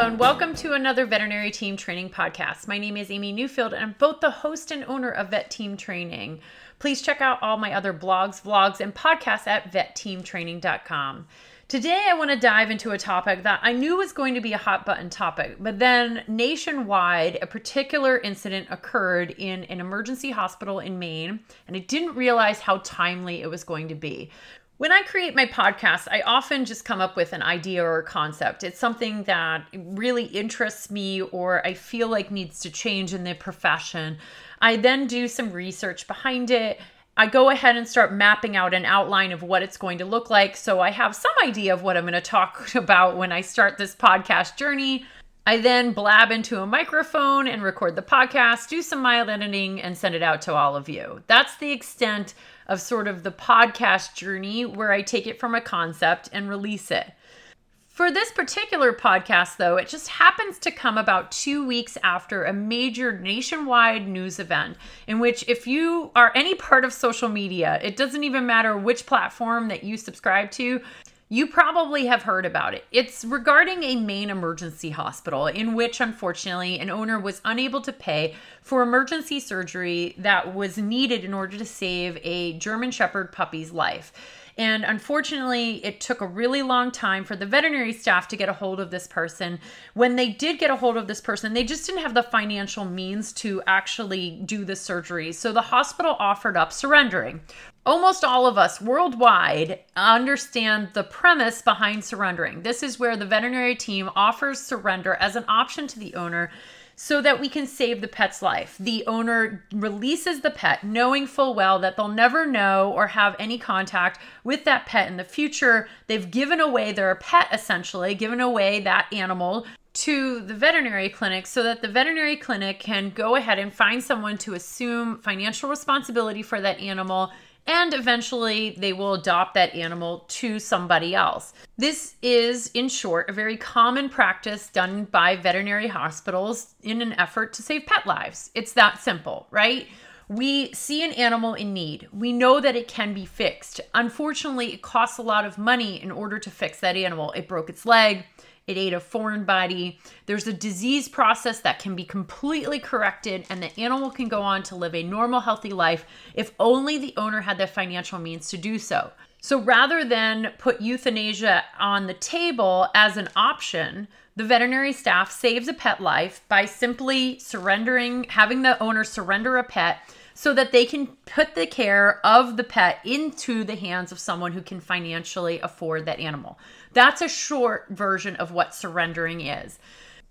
Hello, and welcome to another veterinary team training podcast. My name is Amy Newfield, and I'm both the host and owner of Vet Team Training. Please check out all my other blogs, vlogs, and podcasts at vetteamtraining.com. Today, I want to dive into a topic that I knew was going to be a hot button topic, but then nationwide, a particular incident occurred in an emergency hospital in Maine, and I didn't realize how timely it was going to be. When I create my podcast, I often just come up with an idea or a concept. It's something that really interests me or I feel like needs to change in the profession. I then do some research behind it. I go ahead and start mapping out an outline of what it's going to look like. So I have some idea of what I'm going to talk about when I start this podcast journey. I then blab into a microphone and record the podcast, do some mild editing, and send it out to all of you. That's the extent of sort of the podcast journey where I take it from a concept and release it. For this particular podcast, though, it just happens to come about two weeks after a major nationwide news event in which, if you are any part of social media, it doesn't even matter which platform that you subscribe to, you probably have heard about it. It's regarding a Maine emergency hospital in which, unfortunately, an owner was unable to pay for emergency surgery that was needed in order to save a German Shepherd puppy's life. And unfortunately, it took a really long time for the veterinary staff to get a hold of this person. When they did get a hold of this person, they just didn't have the financial means to actually do the surgery. So the hospital offered up surrendering. Almost all of us worldwide understand the premise behind surrendering. This is where the veterinary team offers surrender as an option to the owner so that we can save the pet's life. The owner releases the pet knowing full well that they'll never know or have any contact with that pet in the future. They've given away their pet essentially, given away that animal to the veterinary clinic so that the veterinary clinic can go ahead and find someone to assume financial responsibility for that animal and eventually they will adopt that animal to somebody else. This is, in short, a very common practice done by veterinary hospitals in an effort to save pet lives. It's that simple, right? We see an animal in need. We know that it can be fixed. Unfortunately, it costs a lot of money in order to fix that animal. It broke its leg, it ate a foreign body. There's a disease process that can be completely corrected, and the animal can go on to live a normal, healthy life if only the owner had the financial means to do so. So rather than put euthanasia on the table as an option, the veterinary staff saves a pet life by simply surrendering, having the owner surrender a pet so that they can put the care of the pet into the hands of someone who can financially afford that animal. That's a short version of what surrendering is.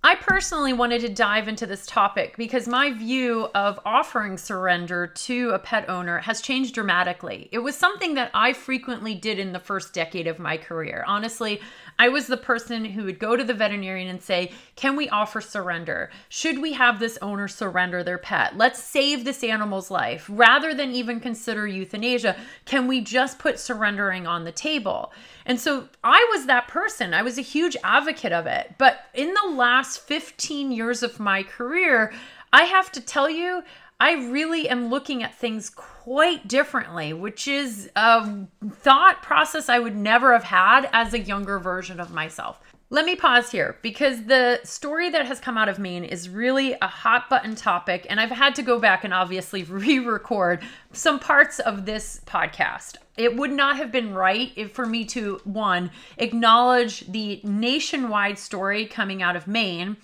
I personally wanted to dive into this topic because my view of offering surrender to a pet owner has changed dramatically. It was something that I frequently did in the first decade of my career. Honestly, I was the person who would go to the veterinarian and say, Can we offer surrender? Should we have this owner surrender their pet? Let's save this animal's life. Rather than even consider euthanasia, can we just put surrendering on the table? And so I was that person. I was a huge advocate of it. But in the last 15 years of my career, I have to tell you, I really am looking at things quite differently, which is a thought process I would never have had as a younger version of myself. Let me pause here because the story that has come out of Maine is really a hot button topic, and I've had to go back and obviously re record some parts of this podcast. It would not have been right if for me to, one, acknowledge the nationwide story coming out of Maine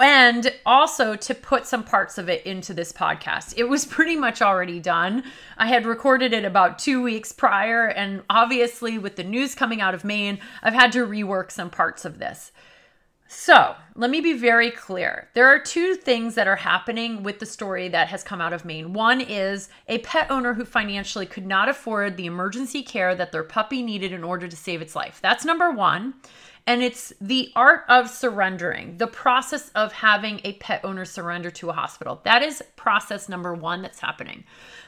and also to put some parts of it into this podcast. It was pretty much already done. I had recorded it about two weeks prior, and obviously, with the news coming out of Maine, I've had to rework some parts of this. So, let me be very clear. There are two things that are happening with the story that has come out of Maine. One is a pet owner who financially could not afford the emergency care that their puppy needed in order to save its life. That's number one. And it's the art of surrendering, the process of having a pet owner surrender to a hospital. That is process number one that's happening.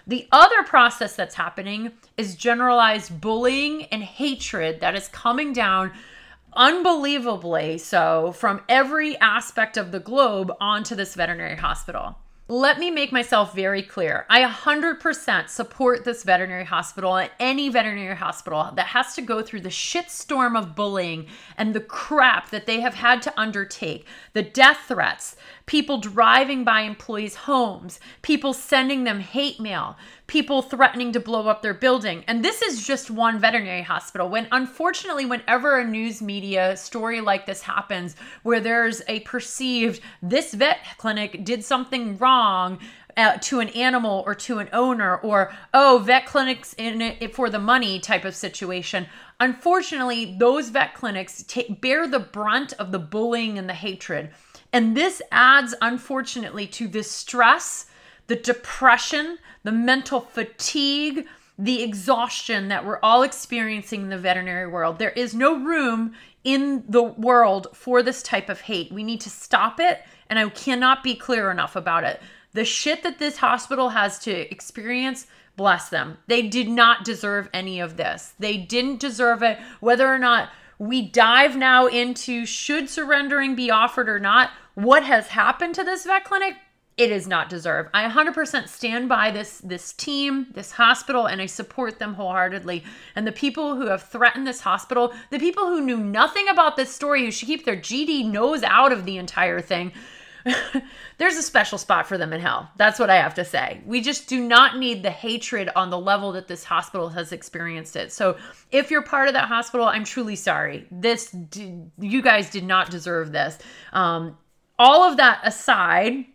The other process that's happening is generalized bullying and hatred that is coming down unbelievably so from every aspect of the globe onto this veterinary hospital. Let me make myself very clear. I 100% support this veterinary hospital and any veterinary hospital that has to go through the shitstorm of bullying and the crap that they have had to undertake, the death threats, people driving by employees' homes, people sending them hate mail, people threatening to blow up their building. And this is just one veterinary hospital. When unfortunately, whenever a news media story like this happens, where there's a perceived this vet clinic did something wrong, uh, to an animal or to an owner or oh vet clinics in it for the money type of situation unfortunately those vet clinics bear the brunt of the bullying and the hatred and this adds, unfortunately, to the stress, the depression, the mental fatigue, the exhaustion that we're all experiencing in the veterinary world. There is no room in the world for this type of hate. We need to stop it, and I cannot be clear enough about it. The shit that this hospital has to experience, bless them. They did not deserve any of this. They didn't deserve it, whether or not we dive now into should surrendering be offered or not. What has happened to this vet clinic? It is not deserved. I 100% stand by this this team, this hospital, and I support them wholeheartedly. And the people who have threatened this hospital, the people who knew nothing about this story, who should keep their GD nose out of the entire thing, there's a special spot for them in hell. That's what I have to say. We just do not need the hatred on the level that this hospital has experienced it. So, if you're part of that hospital, I'm truly sorry. This, you guys did not deserve this. Um, all of that aside,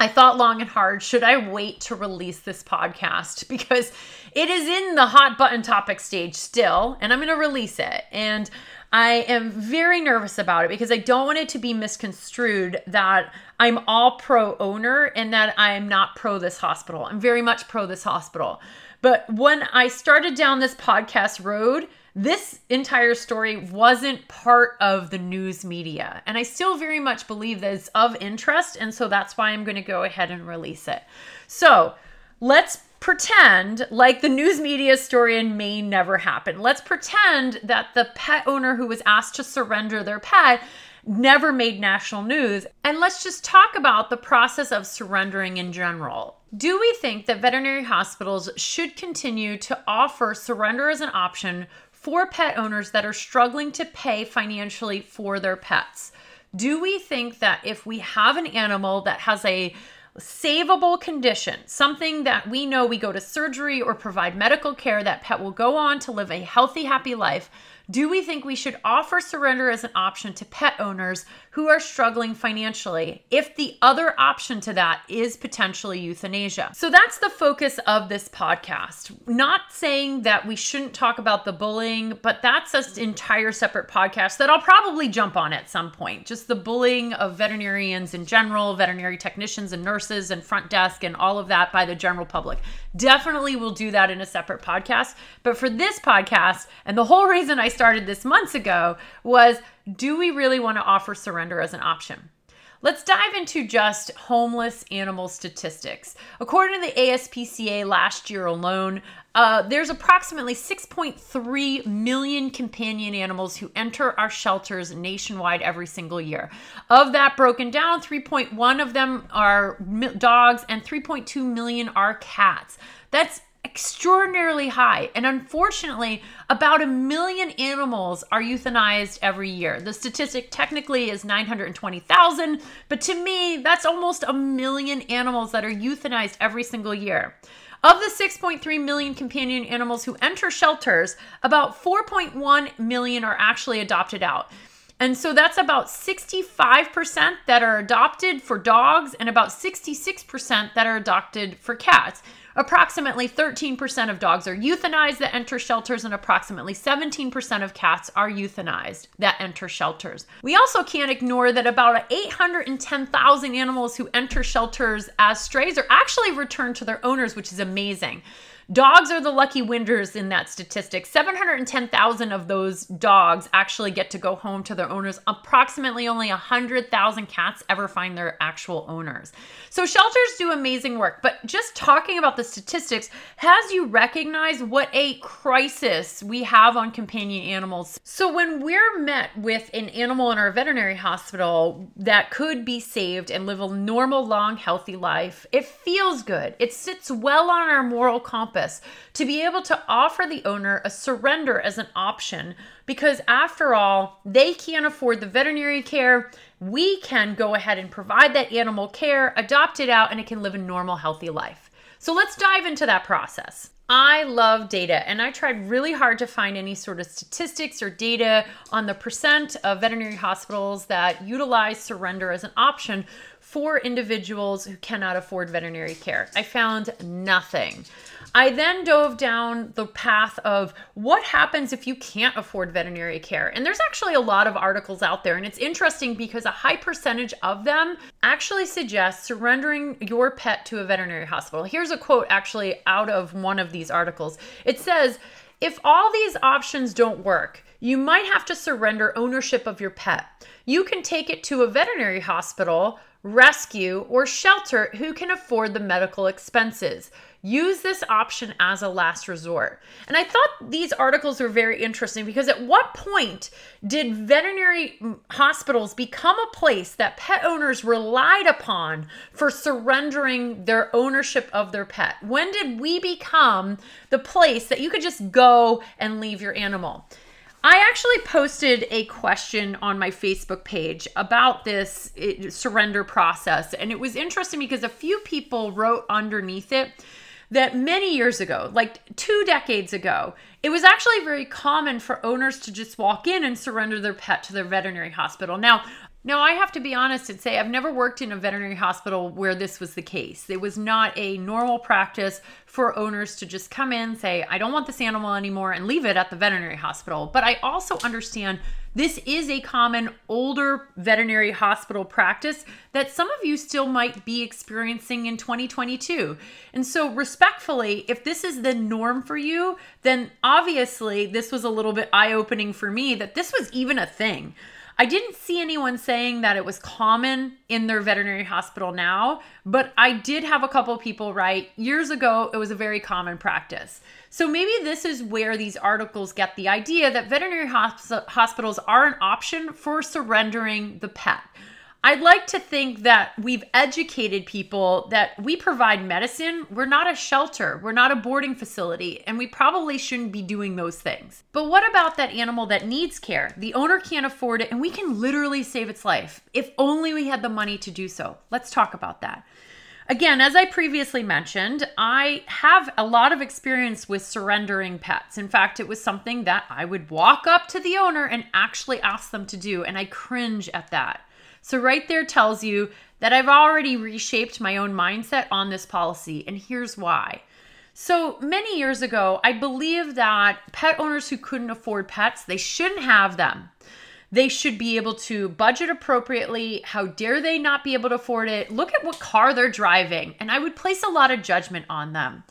I thought long and hard should I wait to release this podcast because it is in the hot button topic stage still, and I'm going to release it. And I am very nervous about it because I don't want it to be misconstrued that I'm all pro owner and that I'm not pro this hospital. I'm very much pro this hospital. But when I started down this podcast road, this entire story wasn't part of the news media. And I still very much believe that it's of interest. And so that's why I'm going to go ahead and release it. So let's pretend like the news media story in Maine never happened. Let's pretend that the pet owner who was asked to surrender their pet never made national news. And let's just talk about the process of surrendering in general. Do we think that veterinary hospitals should continue to offer surrender as an option for pet owners that are struggling to pay financially for their pets? Do we think that if we have an animal that has a savable condition, something that we know we go to surgery or provide medical care, that pet will go on to live a healthy, happy life. Do we think we should offer surrender as an option to pet owners who are struggling financially if the other option to that is potentially euthanasia? So that's the focus of this podcast. Not saying that we shouldn't talk about the bullying, but that's an entire separate podcast that I'll probably jump on at some point. Just the bullying of veterinarians in general, veterinary technicians and nurses and front desk and all of that by the general public. Definitely will do that in a separate podcast. But for this podcast, and the whole reason I started this months ago was do we really want to offer surrender as an option? Let's dive into just homeless animal statistics. According to the ASPCA last year alone, uh, there's approximately 6.3 million companion animals who enter our shelters nationwide every single year. Of that, broken down, 3.1 of them are dogs and 3.2 million are cats. That's extraordinarily high. And unfortunately, about a million animals are euthanized every year. The statistic technically is 920,000, but to me, that's almost a million animals that are euthanized every single year. Of the 6.3 million companion animals who enter shelters, about 4.1 million are actually adopted out. And so that's about 65% that are adopted for dogs and about 66% that are adopted for cats. Approximately 13% of dogs are euthanized that enter shelters, and approximately 17% of cats are euthanized that enter shelters. We also can't ignore that about 810,000 animals who enter shelters as strays are actually returned to their owners, which is amazing. Dogs are the lucky winners in that statistic. 710,000 of those dogs actually get to go home to their owners. Approximately only 100,000 cats ever find their actual owners. So shelters do amazing work, but just talking about the statistics has you recognize what a crisis we have on companion animals. So when we're met with an animal in our veterinary hospital that could be saved and live a normal, long, healthy life, it feels good. It sits well on our moral compass to be able to offer the owner a surrender as an option because after all, they can't afford the veterinary care we can go ahead and provide that animal care, adopt it out, and it can live a normal, healthy life. So let's dive into that process. I love data and I tried really hard to find any sort of statistics or data on the percent of veterinary hospitals that utilize surrender as an option for individuals who cannot afford veterinary care. I found nothing. I then dove down the path of what happens if you can't afford veterinary care. And there's actually a lot of articles out there. And it's interesting because a high percentage of them actually suggest surrendering your pet to a veterinary hospital. Here's a quote actually out of one of these articles it says, if all these options don't work, you might have to surrender ownership of your pet. You can take it to a veterinary hospital, rescue, or shelter who can afford the medical expenses. Use this option as a last resort. And I thought these articles were very interesting because at what point did veterinary hospitals become a place that pet owners relied upon for surrendering their ownership of their pet? When did we become the place that you could just go and leave your animal? I actually posted a question on my Facebook page about this eh, surrender process, and it was interesting because a few people wrote underneath it that many years ago, like two decades ago, it was actually very common for owners to just walk in and surrender their pet to their veterinary hospital. Now, now I have to be honest and say I've never worked in a veterinary hospital where this was the case. It was not a normal practice for owners to just come in, say, I don't want this animal anymore, and leave it at the veterinary hospital. But I also understand this is a common older veterinary hospital practice that some of you still might be experiencing in 2022. And so, respectfully, if this is the norm for you, then obviously this was a little bit eye opening for me that this was even a thing. I didn't see anyone saying that it was common in their veterinary hospital now, but I did have a couple people write years ago it was a very common practice. So maybe this is where these articles get the idea that veterinary hospitals are an option for surrendering the pet. I'd like to think that we've educated people that we provide medicine. We're not a shelter, we're not a boarding facility, and we probably shouldn't be doing those things. But what about that animal that needs care? The owner can't afford it, and we can literally save its life if only we had the money to do so. Let's talk about that. Again, as I previously mentioned, I have a lot of experience with surrendering pets. In fact, it was something that I would walk up to the owner and actually ask them to do, and I cringe at that. So, right there tells you that I've already reshaped my own mindset on this policy, and here's why. So, many years ago, I believed that pet owners who couldn't afford pets, they shouldn't have them. They should be able to budget appropriately. How dare they not be able to afford it? Look at what car they're driving. And I would place a lot of judgment on them.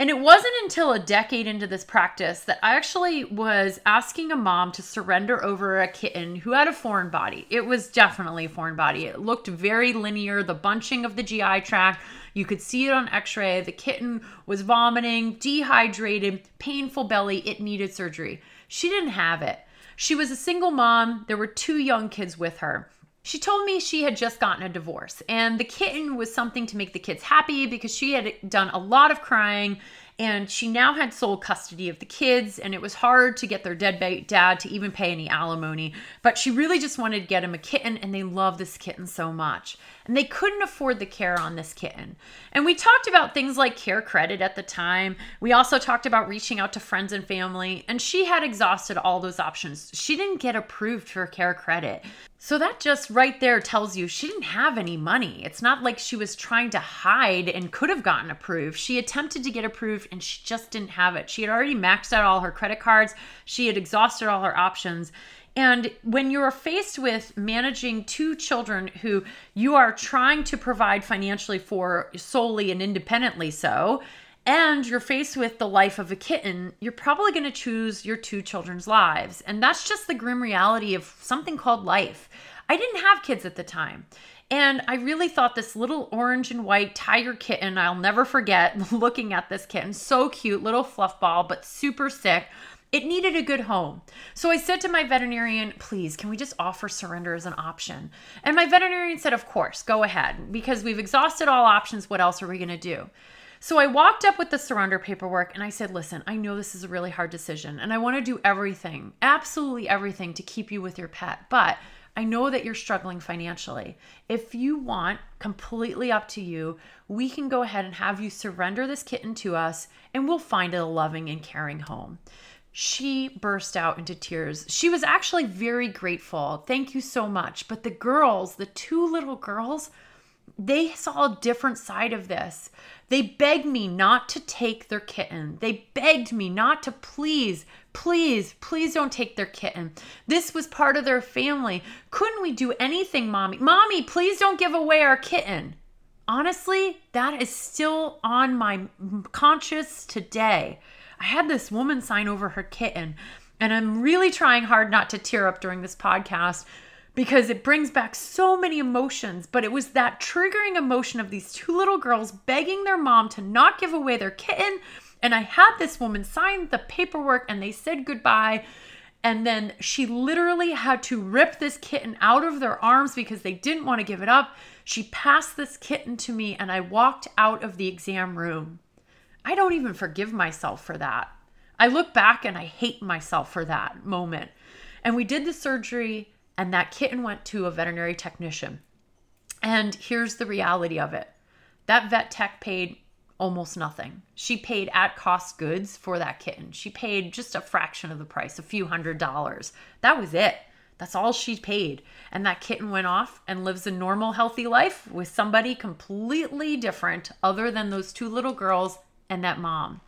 And it wasn't until a decade into this practice that I actually was asking a mom to surrender over a kitten who had a foreign body. It was definitely a foreign body. It looked very linear, the bunching of the GI tract. You could see it on x ray. The kitten was vomiting, dehydrated, painful belly. It needed surgery. She didn't have it. She was a single mom. There were two young kids with her. She told me she had just gotten a divorce and the kitten was something to make the kids happy because she had done a lot of crying and she now had sole custody of the kids and it was hard to get their dead dad to even pay any alimony but she really just wanted to get him a kitten and they love this kitten so much and they couldn't afford the care on this kitten and we talked about things like care credit at the time we also talked about reaching out to friends and family and she had exhausted all those options she didn't get approved for care credit so that just right there tells you she didn't have any money. It's not like she was trying to hide and could have gotten approved. She attempted to get approved and she just didn't have it. She had already maxed out all her credit cards, she had exhausted all her options. And when you're faced with managing two children who you are trying to provide financially for solely and independently so, and you're faced with the life of a kitten, you're probably going to choose your two children's lives. And that's just the grim reality of something called life. I didn't have kids at the time. And I really thought this little orange and white tiger kitten, I'll never forget looking at this kitten, so cute, little fluff ball, but super sick. It needed a good home. So I said to my veterinarian, please, can we just offer surrender as an option? And my veterinarian said, of course, go ahead, because we've exhausted all options. What else are we going to do? So I walked up with the surrender paperwork and I said, listen, I know this is a really hard decision and I want to do everything, absolutely everything to keep you with your pet, but I know that you're struggling financially. If you want, completely up to you, we can go ahead and have you surrender this kitten to us and we'll find a loving and caring home she burst out into tears. She was actually very grateful. Thank you so much. But the girls, the two little girls, they saw a different side of this. They begged me not to take their kitten. They begged me not to please, please, please don't take their kitten. This was part of their family. Couldn't we do anything, mommy? Mommy, please don't give away our kitten. Honestly, that is still on my conscience today. I had this woman sign over her kitten, and I'm really trying hard not to tear up during this podcast because it brings back so many emotions. But it was that triggering emotion of these two little girls begging their mom to not give away their kitten. And I had this woman sign the paperwork and they said goodbye. And then she literally had to rip this kitten out of their arms because they didn't want to give it up. She passed this kitten to me and I walked out of the exam room. I don't even forgive myself for that. I look back and I hate myself for that moment. And we did the surgery, and that kitten went to a veterinary technician. And here's the reality of it that vet tech paid almost nothing. She paid at cost goods for that kitten. She paid just a fraction of the price, a few hundred dollars. That was it. That's all she paid. And that kitten went off and lives a normal, healthy life with somebody completely different, other than those two little girls and that mom.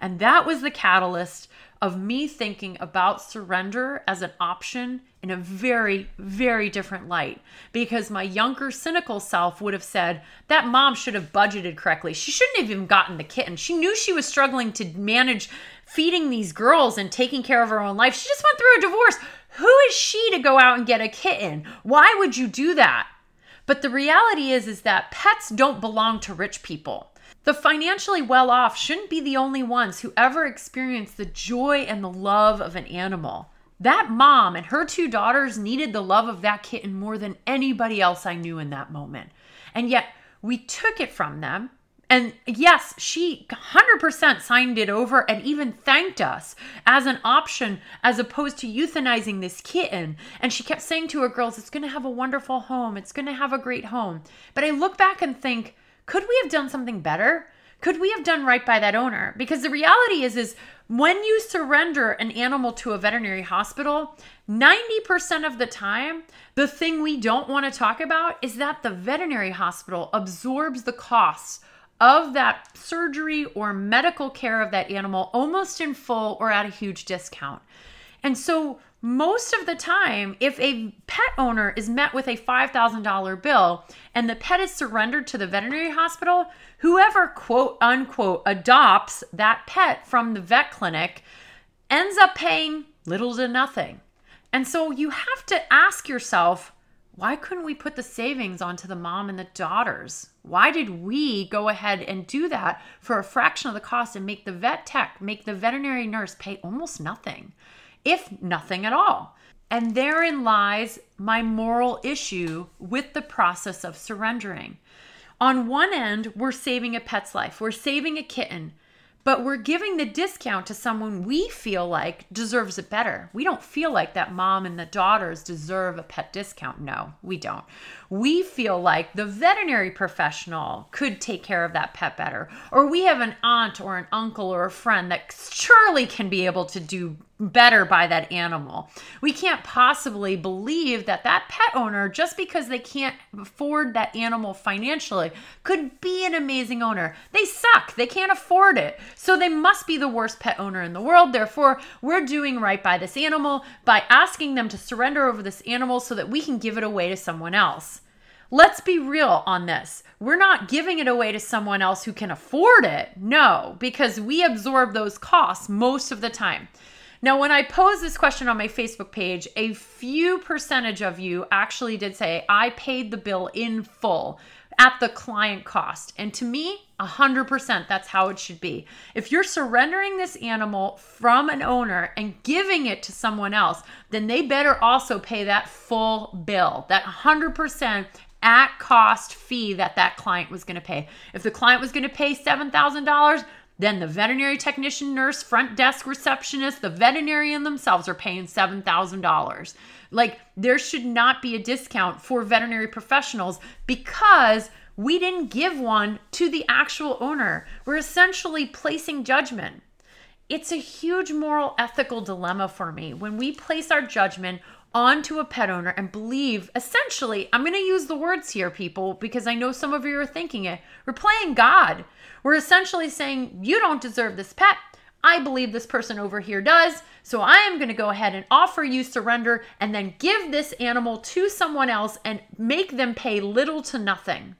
And that was the catalyst of me thinking about surrender as an option in a very, very different light. Because my younger, cynical self would have said, that mom should have budgeted correctly. She shouldn't have even gotten the kitten. She knew she was struggling to manage feeding these girls and taking care of her own life. She just went through a divorce. Who is she to go out and get a kitten? Why would you do that? But the reality is is that pets don't belong to rich people. The financially well off shouldn't be the only ones who ever experience the joy and the love of an animal. That mom and her two daughters needed the love of that kitten more than anybody else I knew in that moment. And yet we took it from them. And yes, she 100% signed it over and even thanked us as an option as opposed to euthanizing this kitten. And she kept saying to her girls, It's going to have a wonderful home. It's going to have a great home. But I look back and think, could we have done something better? Could we have done right by that owner? Because the reality is is when you surrender an animal to a veterinary hospital, 90% of the time, the thing we don't want to talk about is that the veterinary hospital absorbs the costs of that surgery or medical care of that animal almost in full or at a huge discount. And so most of the time, if a pet owner is met with a $5,000 bill and the pet is surrendered to the veterinary hospital, whoever quote unquote adopts that pet from the vet clinic ends up paying little to nothing. And so you have to ask yourself, why couldn't we put the savings onto the mom and the daughters? Why did we go ahead and do that for a fraction of the cost and make the vet tech, make the veterinary nurse pay almost nothing? If nothing at all. And therein lies my moral issue with the process of surrendering. On one end, we're saving a pet's life, we're saving a kitten, but we're giving the discount to someone we feel like deserves it better. We don't feel like that mom and the daughters deserve a pet discount. No, we don't. We feel like the veterinary professional could take care of that pet better, or we have an aunt or an uncle or a friend that surely can be able to do better by that animal. We can't possibly believe that that pet owner, just because they can't afford that animal financially, could be an amazing owner. They suck. They can't afford it. So they must be the worst pet owner in the world. Therefore, we're doing right by this animal by asking them to surrender over this animal so that we can give it away to someone else. let's be real on this. We're not giving it away to someone else who can afford it. No, because we absorb those costs most of the time. Now, when I posed this question on my Facebook page, a few percentage of you actually did say, I paid the bill in full at the client cost. And to me, 100% that's how it should be. If you're surrendering this animal from an owner and giving it to someone else, then they better also pay that full bill, that 100% at cost fee that that client was going to pay. If the client was going to pay $7,000, then the veterinary technician, nurse, front desk receptionist, the veterinarian themselves are paying $7,000. Like there should not be a discount for veterinary professionals because we didn't give one to the actual owner. We're essentially placing judgment. It's a huge moral ethical dilemma for me when we place our judgment onto a pet owner and believe essentially, I'm going to use the words here, people, because I know some of you are thinking it. We're playing God. We're essentially saying, You don't deserve this pet. I believe this person over here does. So I am going to go ahead and offer you surrender and then give this animal to someone else and make them pay little to nothing.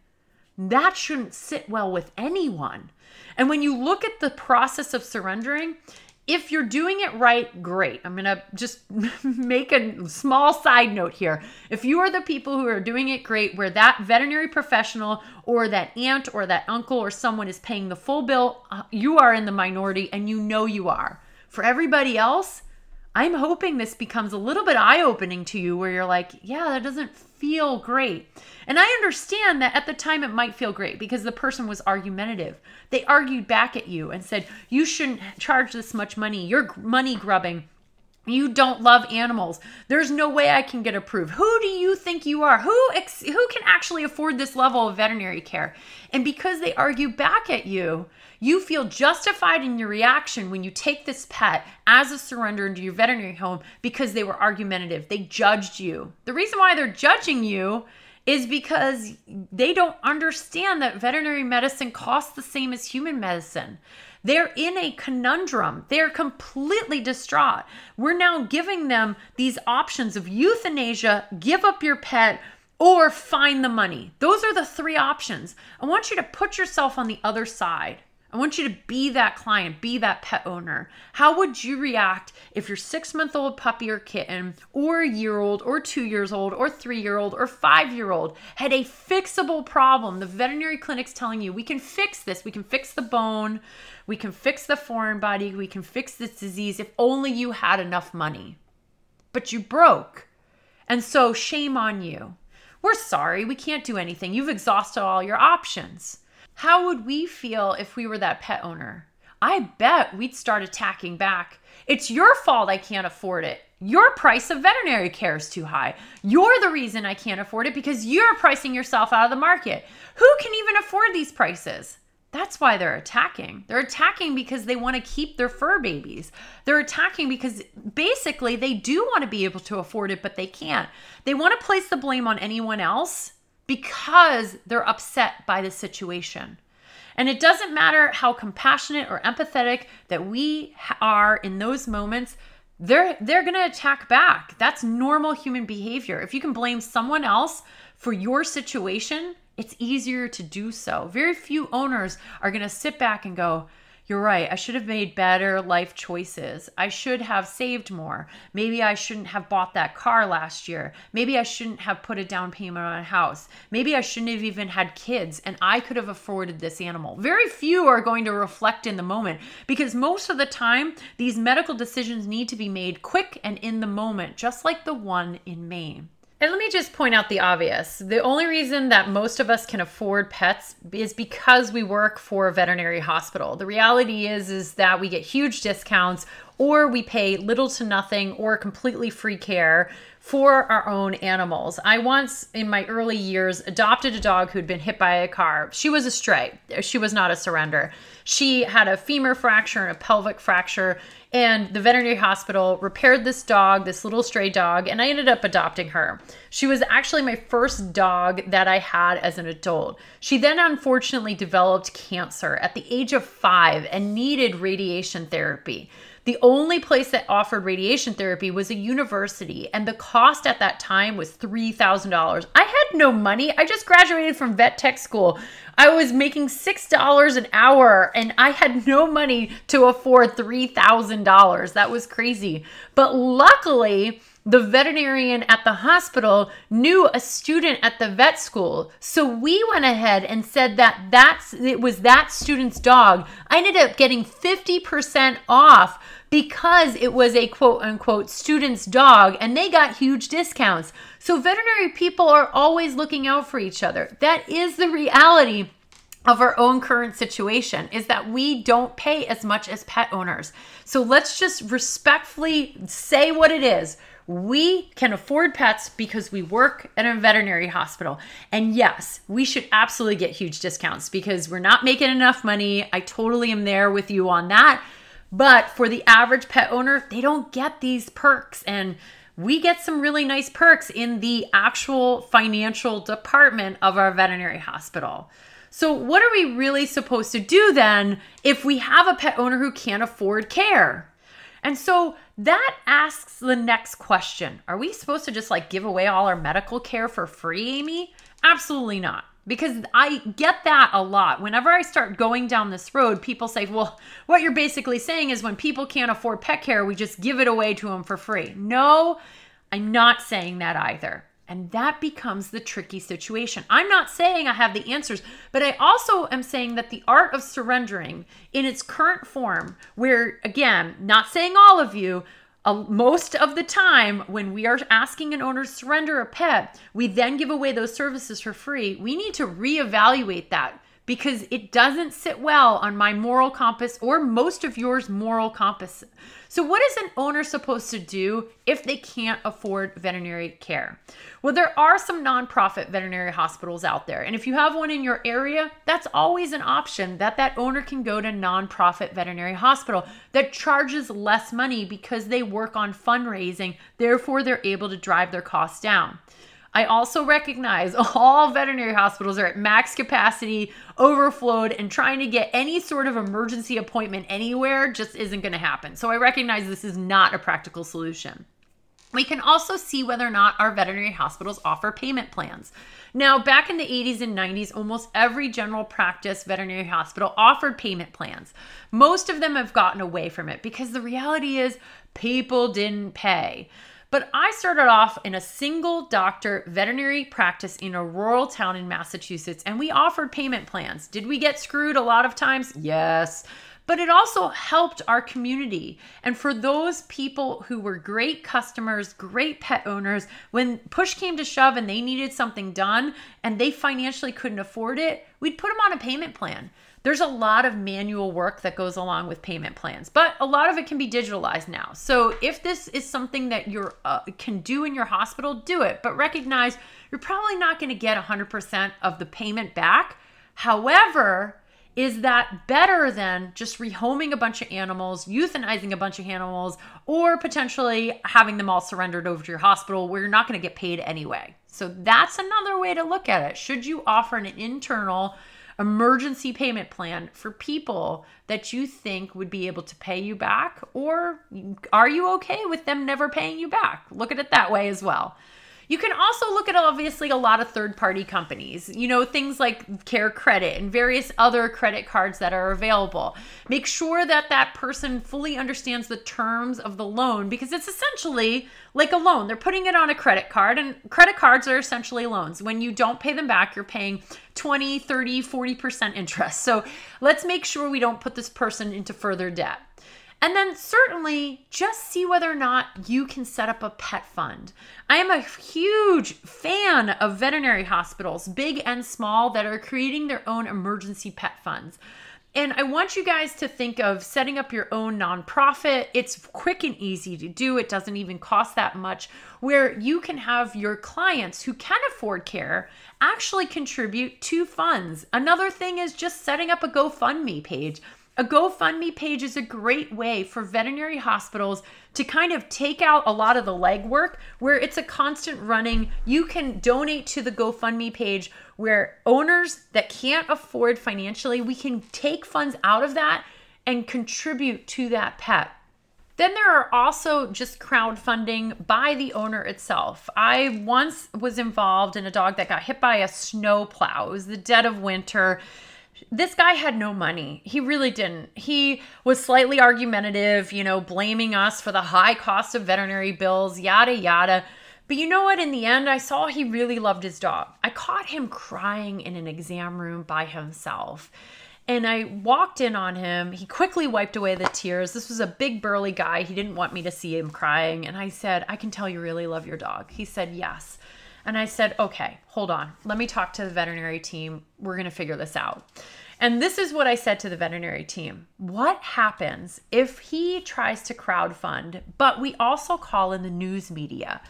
That shouldn't sit well with anyone. And when you look at the process of surrendering, if you're doing it right, great. I'm going to just make a small side note here. If you are the people who are doing it great, where that veterinary professional or that aunt or that uncle or someone is paying the full bill, uh, you are in the minority and you know you are. For everybody else, I'm hoping this becomes a little bit eye opening to you where you're like, yeah, that doesn't feel great. And I understand that at the time it might feel great because the person was argumentative. They argued back at you and said, you shouldn't charge this much money. You're money grubbing. You don't love animals. There's no way I can get approved. Who do you think you are? Who ex- who can actually afford this level of veterinary care? And because they argue back at you, you feel justified in your reaction when you take this pet as a surrender into your veterinary home because they were argumentative. They judged you. The reason why they're judging you is because they don't understand that veterinary medicine costs the same as human medicine. They're in a conundrum. They're completely distraught. We're now giving them these options of euthanasia, give up your pet, or find the money. Those are the three options. I want you to put yourself on the other side. I want you to be that client, be that pet owner. How would you react if your six month old puppy or kitten, or a year old, or two years old, or three year old, or five year old had a fixable problem? The veterinary clinic's telling you we can fix this, we can fix the bone, we can fix the foreign body, we can fix this disease if only you had enough money. But you broke. And so shame on you. We're sorry, we can't do anything. You've exhausted all your options. How would we feel if we were that pet owner? I bet we'd start attacking back. It's your fault I can't afford it. Your price of veterinary care is too high. You're the reason I can't afford it because you're pricing yourself out of the market. Who can even afford these prices? That's why they're attacking. They're attacking because they want to keep their fur babies. They're attacking because basically they do want to be able to afford it, but they can't. They want to place the blame on anyone else because they're upset by the situation. And it doesn't matter how compassionate or empathetic that we are in those moments, they're they're going to attack back. That's normal human behavior. If you can blame someone else for your situation, it's easier to do so. Very few owners are going to sit back and go, you're right. I should have made better life choices. I should have saved more. Maybe I shouldn't have bought that car last year. Maybe I shouldn't have put a down payment on a house. Maybe I shouldn't have even had kids and I could have afforded this animal. Very few are going to reflect in the moment because most of the time, these medical decisions need to be made quick and in the moment, just like the one in Maine. And let me just point out the obvious. The only reason that most of us can afford pets is because we work for a veterinary hospital. The reality is is that we get huge discounts or we pay little to nothing or completely free care for our own animals. I once, in my early years, adopted a dog who'd been hit by a car. She was a stray, she was not a surrender. She had a femur fracture and a pelvic fracture. And the veterinary hospital repaired this dog, this little stray dog, and I ended up adopting her. She was actually my first dog that I had as an adult. She then unfortunately developed cancer at the age of five and needed radiation therapy. The only place that offered radiation therapy was a university, and the cost at that time was $3,000. I had no money. I just graduated from vet tech school. I was making $6 an hour, and I had no money to afford $3,000. That was crazy. But luckily, the veterinarian at the hospital knew a student at the vet school. So we went ahead and said that that's it was that student's dog. I ended up getting 50% off because it was a quote unquote student's dog and they got huge discounts. So veterinary people are always looking out for each other. That is the reality of our own current situation is that we don't pay as much as pet owners. So let's just respectfully say what it is we can afford pets because we work at a veterinary hospital. And yes, we should absolutely get huge discounts because we're not making enough money. I totally am there with you on that. But for the average pet owner, they don't get these perks. And we get some really nice perks in the actual financial department of our veterinary hospital. So, what are we really supposed to do then if we have a pet owner who can't afford care? And so that asks the next question Are we supposed to just like give away all our medical care for free, Amy? Absolutely not. Because I get that a lot. Whenever I start going down this road, people say, well, what you're basically saying is when people can't afford pet care, we just give it away to them for free. No, I'm not saying that either. And that becomes the tricky situation. I'm not saying I have the answers, but I also am saying that the art of surrendering in its current form, where again, not saying all of you, uh, most of the time when we are asking an owner to surrender a pet, we then give away those services for free. We need to reevaluate that because it doesn't sit well on my moral compass or most of yours moral compass. So, what is an owner supposed to do if they can't afford veterinary care? Well, there are some nonprofit veterinary hospitals out there. And if you have one in your area, that's always an option that that owner can go to nonprofit veterinary hospital that charges less money because they work on fundraising. Therefore, they're able to drive their costs down. I also recognize all veterinary hospitals are at max capacity, overflowed, and trying to get any sort of emergency appointment anywhere just isn't going to happen. So I recognize this is not a practical solution. We can also see whether or not our veterinary hospitals offer payment plans. Now, back in the 80s and 90s, almost every general practice veterinary hospital offered payment plans. Most of them have gotten away from it because the reality is people didn't pay. But I started off in a single doctor veterinary practice in a rural town in Massachusetts, and we offered payment plans. Did we get screwed a lot of times? Yes. But it also helped our community. And for those people who were great customers, great pet owners, when push came to shove and they needed something done and they financially couldn't afford it, we'd put them on a payment plan. There's a lot of manual work that goes along with payment plans, but a lot of it can be digitalized now. So if this is something that you uh, can do in your hospital, do it. But recognize you're probably not going to get 100% of the payment back. However, is that better than just rehoming a bunch of animals, euthanizing a bunch of animals, or potentially having them all surrendered over to your hospital where you're not going to get paid anyway? So that's another way to look at it. Should you offer an internal emergency payment plan for people that you think would be able to pay you back? Or are you okay with them never paying you back? Look at it that way as well. You can also look at obviously a lot of third party companies, you know, things like Care Credit and various other credit cards that are available. Make sure that that person fully understands the terms of the loan because it's essentially like a loan. They're putting it on a credit card, and credit cards are essentially loans. When you don't pay them back, you're paying 20, 30, 40% interest. So let's make sure we don't put this person into further debt. And then certainly just see whether or not you can set up a pet fund. I am a huge fan of veterinary hospitals, big and small, that are creating their own emergency pet funds. And I want you guys to think of setting up your own nonprofit. It's quick and easy to do, it doesn't even cost that much, where you can have your clients who can afford care actually contribute to funds. Another thing is just setting up a GoFundMe page a GoFundMe page is a great way for veterinary hospitals to kind of take out a lot of the legwork where it's a constant running. You can donate to the GoFundMe page where owners that can't afford financially, we can take funds out of that and contribute to that pet. Then there are also just crowdfunding by the owner itself. I once was involved in a dog that got hit by a snowplow. It was the dead of winter. This guy had no money. He really didn't. He was slightly argumentative, you know, blaming us for the high cost of veterinary bills, yada, yada. But you know what? In the end, I saw he really loved his dog. I caught him crying in an exam room by himself. And I walked in on him. He quickly wiped away the tears. This was a big, burly guy. He didn't want me to see him crying. And I said, I can tell you really love your dog. He said, Yes. And I said, Okay, hold on. Let me talk to the veterinary team. We're going to figure this out. And this is what I said to the veterinary team. What happens if he tries to crowdfund, but we also call in the news media?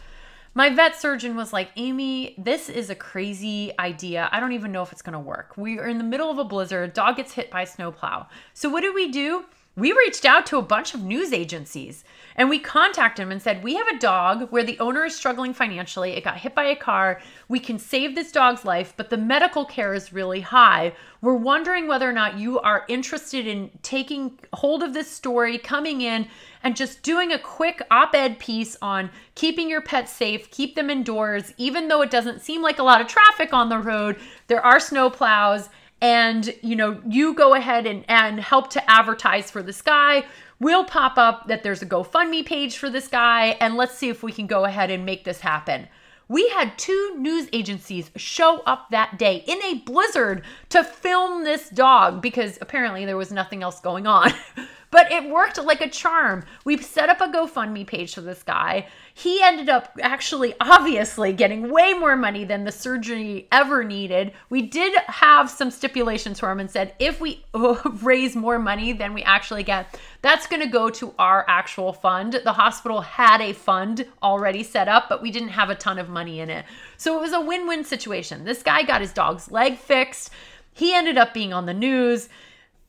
My vet surgeon was like, Amy, this is a crazy idea. I don't even know if it's going to work. We are in the middle of a blizzard. A Dog gets hit by a snowplow. So, what do we do? We reached out to a bunch of news agencies and we contacted them and said, We have a dog where the owner is struggling financially. It got hit by a car. We can save this dog's life, but the medical care is really high. We're wondering whether or not you are interested in taking hold of this story, coming in, and just doing a quick op ed piece on keeping your pets safe, keep them indoors, even though it doesn't seem like a lot of traffic on the road. There are snow plows and you know you go ahead and, and help to advertise for this guy we'll pop up that there's a gofundme page for this guy and let's see if we can go ahead and make this happen we had two news agencies show up that day in a blizzard to film this dog because apparently there was nothing else going on But it worked like a charm. We set up a GoFundMe page for this guy. He ended up actually, obviously, getting way more money than the surgery ever needed. We did have some stipulations for him and said if we raise more money than we actually get, that's going to go to our actual fund. The hospital had a fund already set up, but we didn't have a ton of money in it. So it was a win win situation. This guy got his dog's leg fixed. He ended up being on the news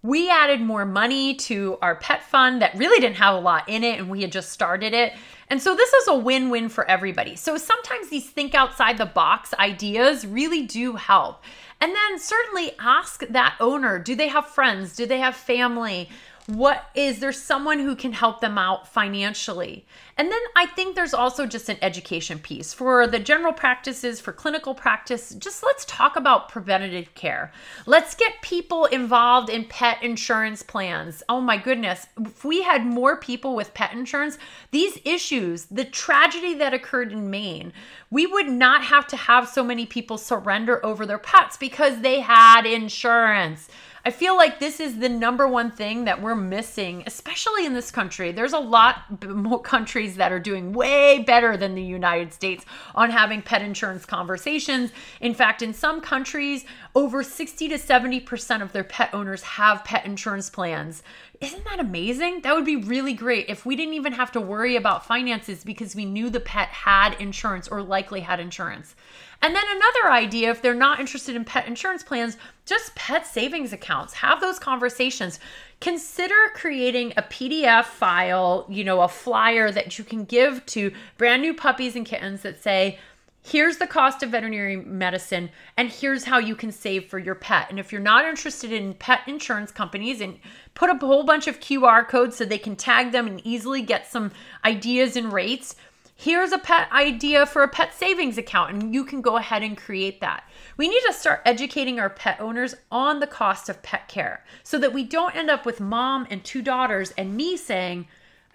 we added more money to our pet fund that really didn't have a lot in it and we had just started it. And so this is a win win for everybody. So sometimes these think outside the box ideas really do help. And then certainly ask that owner do they have friends? Do they have family? What is there someone who can help them out financially. And then i think there's also just an education piece for the general practices for clinical practice. Just let's talk about preventative care. Let's get people involved in pet insurance plans. Oh my goodness. If we had more people with pet insurance these issues the tragedy that occurred in maine we would not have to have so many people surrender over their pets because they had insurance I feel like this is the number one thing that we're missing, especially in this country. There's a lot more countries that are doing way better than the United States on having pet insurance conversations. In fact, in some countries, over 60 to 70% of their pet owners have pet insurance plans. Isn't that amazing? That would be really great if we didn't even have to worry about finances because we knew the pet had insurance or likely had insurance. And then another idea if they're not interested in pet insurance plans, just pet savings accounts. Have those conversations. Consider creating a PDF file, you know, a flyer that you can give to brand new puppies and kittens that say, here's the cost of veterinary medicine and here's how you can save for your pet and if you're not interested in pet insurance companies and put a whole bunch of qr codes so they can tag them and easily get some ideas and rates here's a pet idea for a pet savings account, and you can go ahead and create that. We need to start educating our pet owners on the cost of pet care so that we don't end up with mom and two daughters and me saying,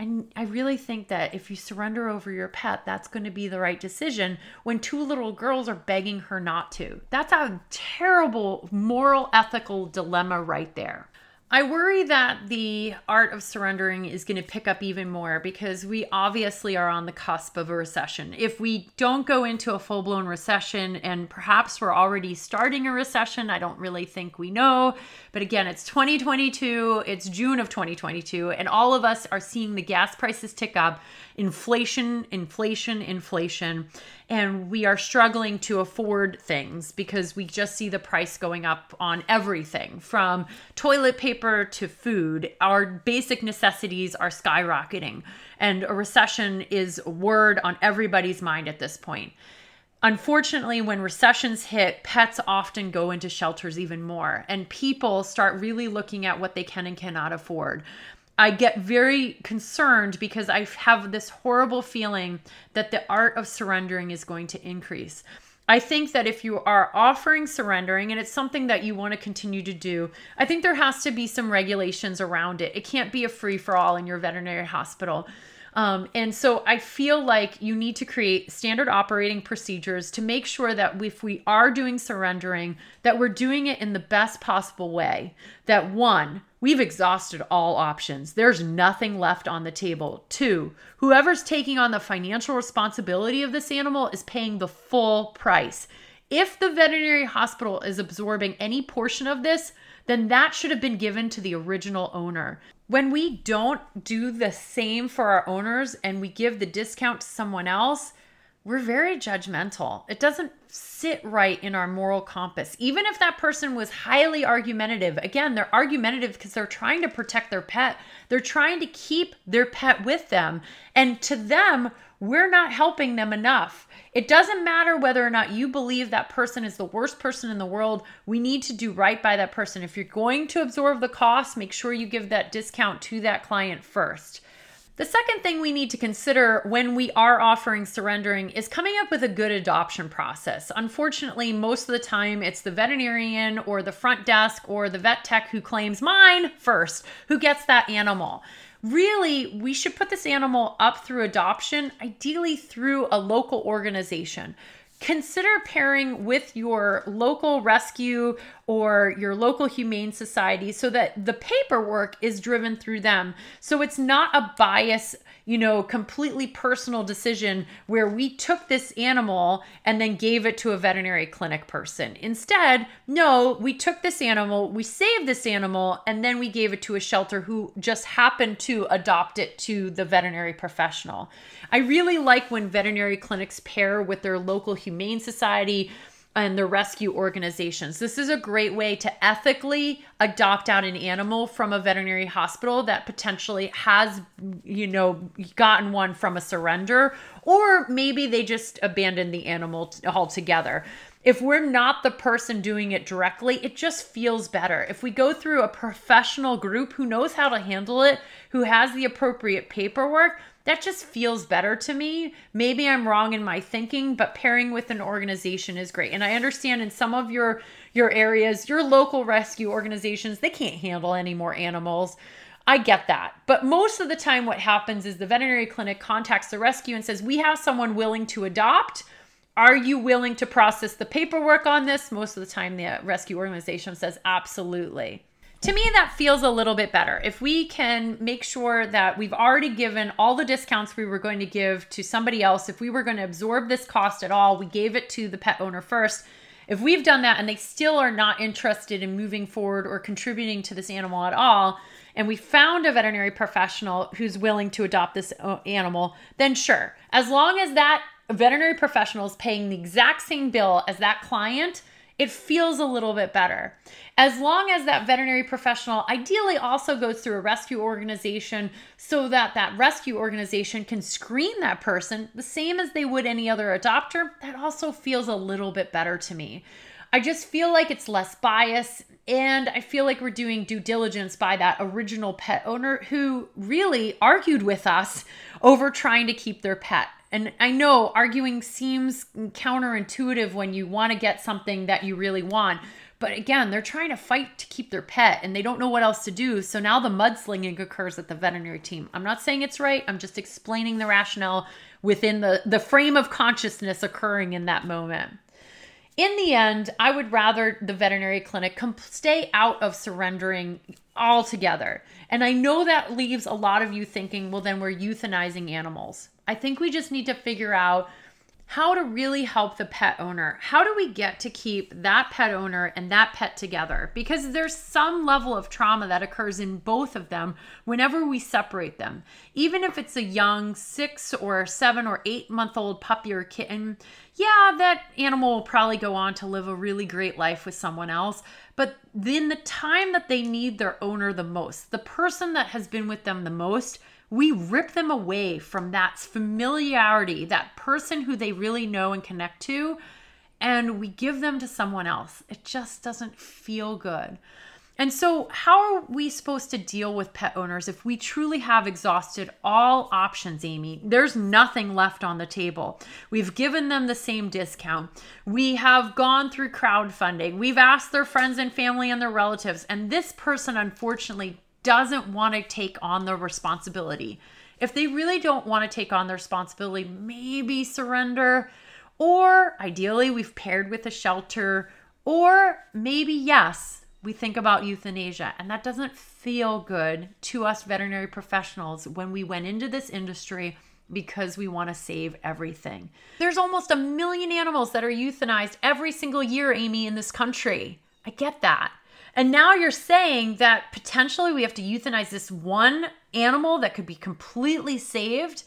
I really think that if you surrender over your pet, that's going to be the right decision when two little girls are begging her not to. That's a terrible moral, ethical dilemma right there. I worry that the art of surrendering is going to pick up even more because we obviously are on the cusp of a recession. If we don't go into a full blown recession, and perhaps we're already starting a recession, I don't really think we know. But again, it's 2022, it's June of 2022, and all of us are seeing the gas prices tick up inflation, inflation, inflation and we are struggling to afford things because we just see the price going up on everything from toilet paper to food. Our basic necessities are skyrocketing, and a recession is a word on everybody's mind at this point. Unfortunately, when recessions hit, pets often go into shelters even more, and people start really looking at what they can and cannot afford. I get very concerned because I have this horrible feeling that the art of surrendering is going to increase. I think that if you are offering surrendering and it's something that you want to continue to do, I think there has to be some regulations around it. It can't be a free for all in your veterinary hospital. Um, and so I feel like you need to create standard operating procedures to make sure that if we are doing surrendering, that we're doing it in the best possible way. That one, we've exhausted all options. There's nothing left on the table. Two, whoever's taking on the financial responsibility of this animal is paying the full price. If the veterinary hospital is absorbing any portion of this, then that should have been given to the original owner. When we don't do the same for our owners and we give the discount to someone else, we're very judgmental. It doesn't sit right in our moral compass. Even if that person was highly argumentative, again, they're argumentative because they're trying to protect their pet. They're trying to keep their pet with them. And to them, we're not helping them enough. It doesn't matter whether or not you believe that person is the worst person in the world. We need to do right by that person. If you're going to absorb the cost, make sure you give that discount to that client first. The second thing we need to consider when we are offering surrendering is coming up with a good adoption process. Unfortunately, most of the time it's the veterinarian or the front desk or the vet tech who claims mine first who gets that animal really, we should put this animal up through adoption, ideally through a local organization. Consider pairing with your local rescue or your local humane society so that the paperwork is driven through them. So it's not a bias you know, completely personal decision where we took this animal and then gave it to a veterinary clinic person. Instead, no, we took this animal, we saved this animal, and then we gave it to a shelter who just happened to adopt it to the veterinary professional. I really like when veterinary clinics pair with their local humane society and the rescue organizations. This is a great way to ethically adopt out an animal from a veterinary hospital that potentially has, you know, gotten one from a surrender, or maybe they just abandoned the animal altogether. If we're not the person doing it directly, it just feels better. If we go through a professional group who knows how to handle it, who has the appropriate paperwork, that just feels better to me. Maybe I'm wrong in my thinking, but pairing with an organization is great. And I understand in some of your your areas, your local rescue organizations, they can't handle any more animals. I get that. But most of the time what happens is the veterinary clinic contacts the rescue and says, "We have someone willing to adopt. Are you willing to process the paperwork on this?" Most of the time the rescue organization says, "Absolutely." To me that feels a little bit better. If we can make sure that we've already given all the discounts we were going to give to somebody else if we were going to absorb this cost at all we gave it to the pet owner first. If we've done that and they still are not interested in moving forward or contributing to this animal at all and we found a veterinary professional who's willing to adopt this uh, animal then sure. As long as that veterinary professional is paying the exact same bill as that client it feels a little bit better. As long as that veterinary professional ideally also goes through a rescue organization so that that rescue organization can screen that person the same as they would any other adopter, that also feels a little bit better to me. I just feel like it's less bias and I feel like we're doing due diligence by that original pet owner who really argued with us over trying to keep their pet. And I know arguing seems counterintuitive when you want to get something that you really want. But again, they're trying to fight to keep their pet and they don't know what else to do. So now the mudslinging occurs at the veterinary team. I'm not saying it's right. I'm just explaining the rationale within the, the frame of consciousness occurring in that moment. In the end, I would rather the veterinary clinic stay out of surrendering altogether. And I know that leaves a lot of you thinking, well, then we're euthanizing animals. I think we just need to figure out how to really help the pet owner. How do we get to keep that pet owner and that pet together? Because there's some level of trauma that occurs in both of them whenever we separate them. Even if it's a young six or seven or eight month old puppy or kitten, yeah, that animal will probably go on to live a really great life with someone else. But then the time that they need their owner the most, the person that has been with them the most, we rip them away from that familiarity, that person who they really know and connect to, and we give them to someone else. It just doesn't feel good. And so, how are we supposed to deal with pet owners if we truly have exhausted all options, Amy? There's nothing left on the table. We've given them the same discount. We have gone through crowdfunding. We've asked their friends and family and their relatives. And this person, unfortunately, doesn't want to take on the responsibility. If they really don't want to take on the responsibility, maybe surrender. Or ideally, we've paired with a shelter. Or maybe, yes, we think about euthanasia, and that doesn't feel good to us veterinary professionals when we went into this industry because we want to save everything. There's almost a million animals that are euthanized every single year, Amy, in this country. I get that. And now you're saying that potentially we have to euthanize this one animal that could be completely saved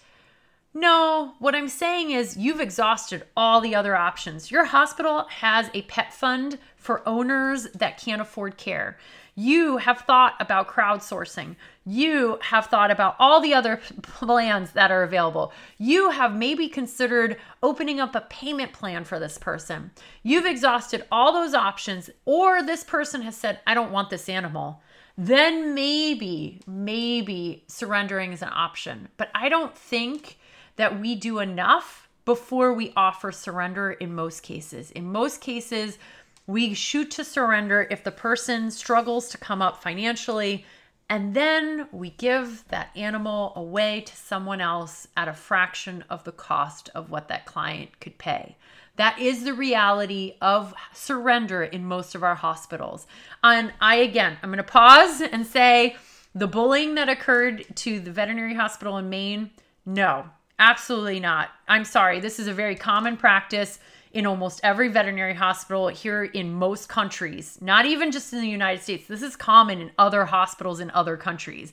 no, what I'm saying is you've exhausted all the other options. Your hospital has a pet fund for owners that can't afford care. You have thought about crowdsourcing. You have thought about all the other plans that are available. You have maybe considered opening up a payment plan for this person. You've exhausted all those options, or this person has said, I don't want this animal. Then maybe, maybe surrendering is an option. But I don't think that we do enough before we offer surrender in most cases. In most cases, we shoot to surrender if the person struggles to come up financially, and then we give that animal away to someone else at a fraction of the cost of what that client could pay. That is the reality of surrender in most of our hospitals. And I, again, I'm going to pause and say the bullying that occurred to the veterinary hospital in Maine, no, Absolutely not. I'm sorry. This is a very common practice in almost every veterinary hospital here in most countries, not even just in the United States. This is common in other hospitals in other countries.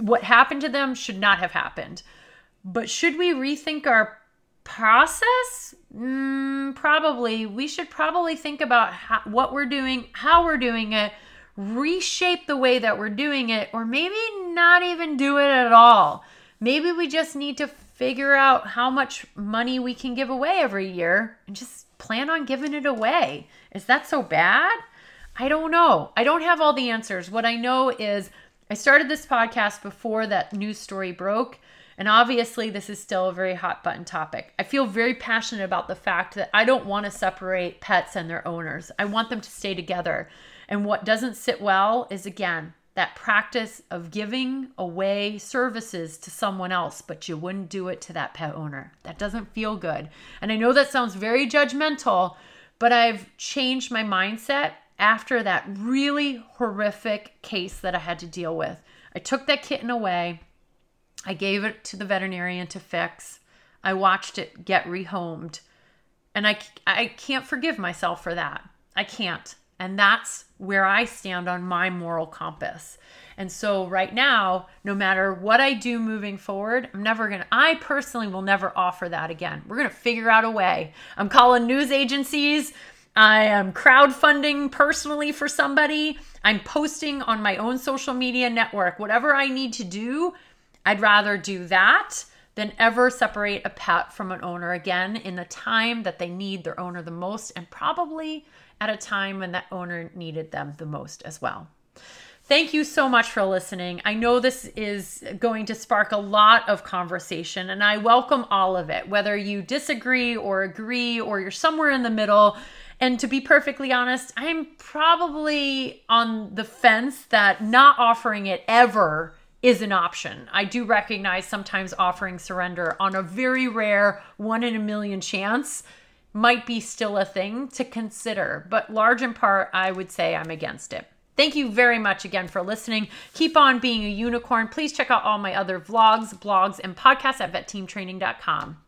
What happened to them should not have happened. But should we rethink our process? Mm, probably. We should probably think about how, what we're doing, how we're doing it, reshape the way that we're doing it, or maybe not even do it at all. Maybe we just need to figure out how much money we can give away every year and just plan on giving it away. Is that so bad? I don't know. I don't have all the answers. What I know is I started this podcast before that news story broke. And obviously, this is still a very hot button topic. I feel very passionate about the fact that I don't want to separate pets and their owners. I want them to stay together. And what doesn't sit well is, again, that practice of giving away services to someone else, but you wouldn't do it to that pet owner. That doesn't feel good. And I know that sounds very judgmental, but I've changed my mindset after that really horrific case that I had to deal with. I took that kitten away. I gave it to the veterinarian to fix. I watched it get rehomed. And I, I can't forgive myself for that. I can't. And that's where I stand on my moral compass. And so, right now, no matter what I do moving forward, I'm never gonna, I personally will never offer that again. We're gonna figure out a way. I'm calling news agencies. I am crowdfunding personally for somebody. I'm posting on my own social media network. Whatever I need to do, I'd rather do that than ever separate a pet from an owner again in the time that they need their owner the most and probably at a time when that owner needed them the most as well. Thank you so much for listening. I know this is going to spark a lot of conversation, and I welcome all of it, whether you disagree or agree or you're somewhere in the middle. And to be perfectly honest, I'm probably on the fence that not offering it ever is an option. I do recognize sometimes offering surrender on a very rare one in a million chance might be still a thing to consider, but large in part, I would say I'm against it. Thank you very much again for listening. Keep on being a unicorn. Please check out all my other vlogs, blogs, and podcasts at vetteamtraining.com.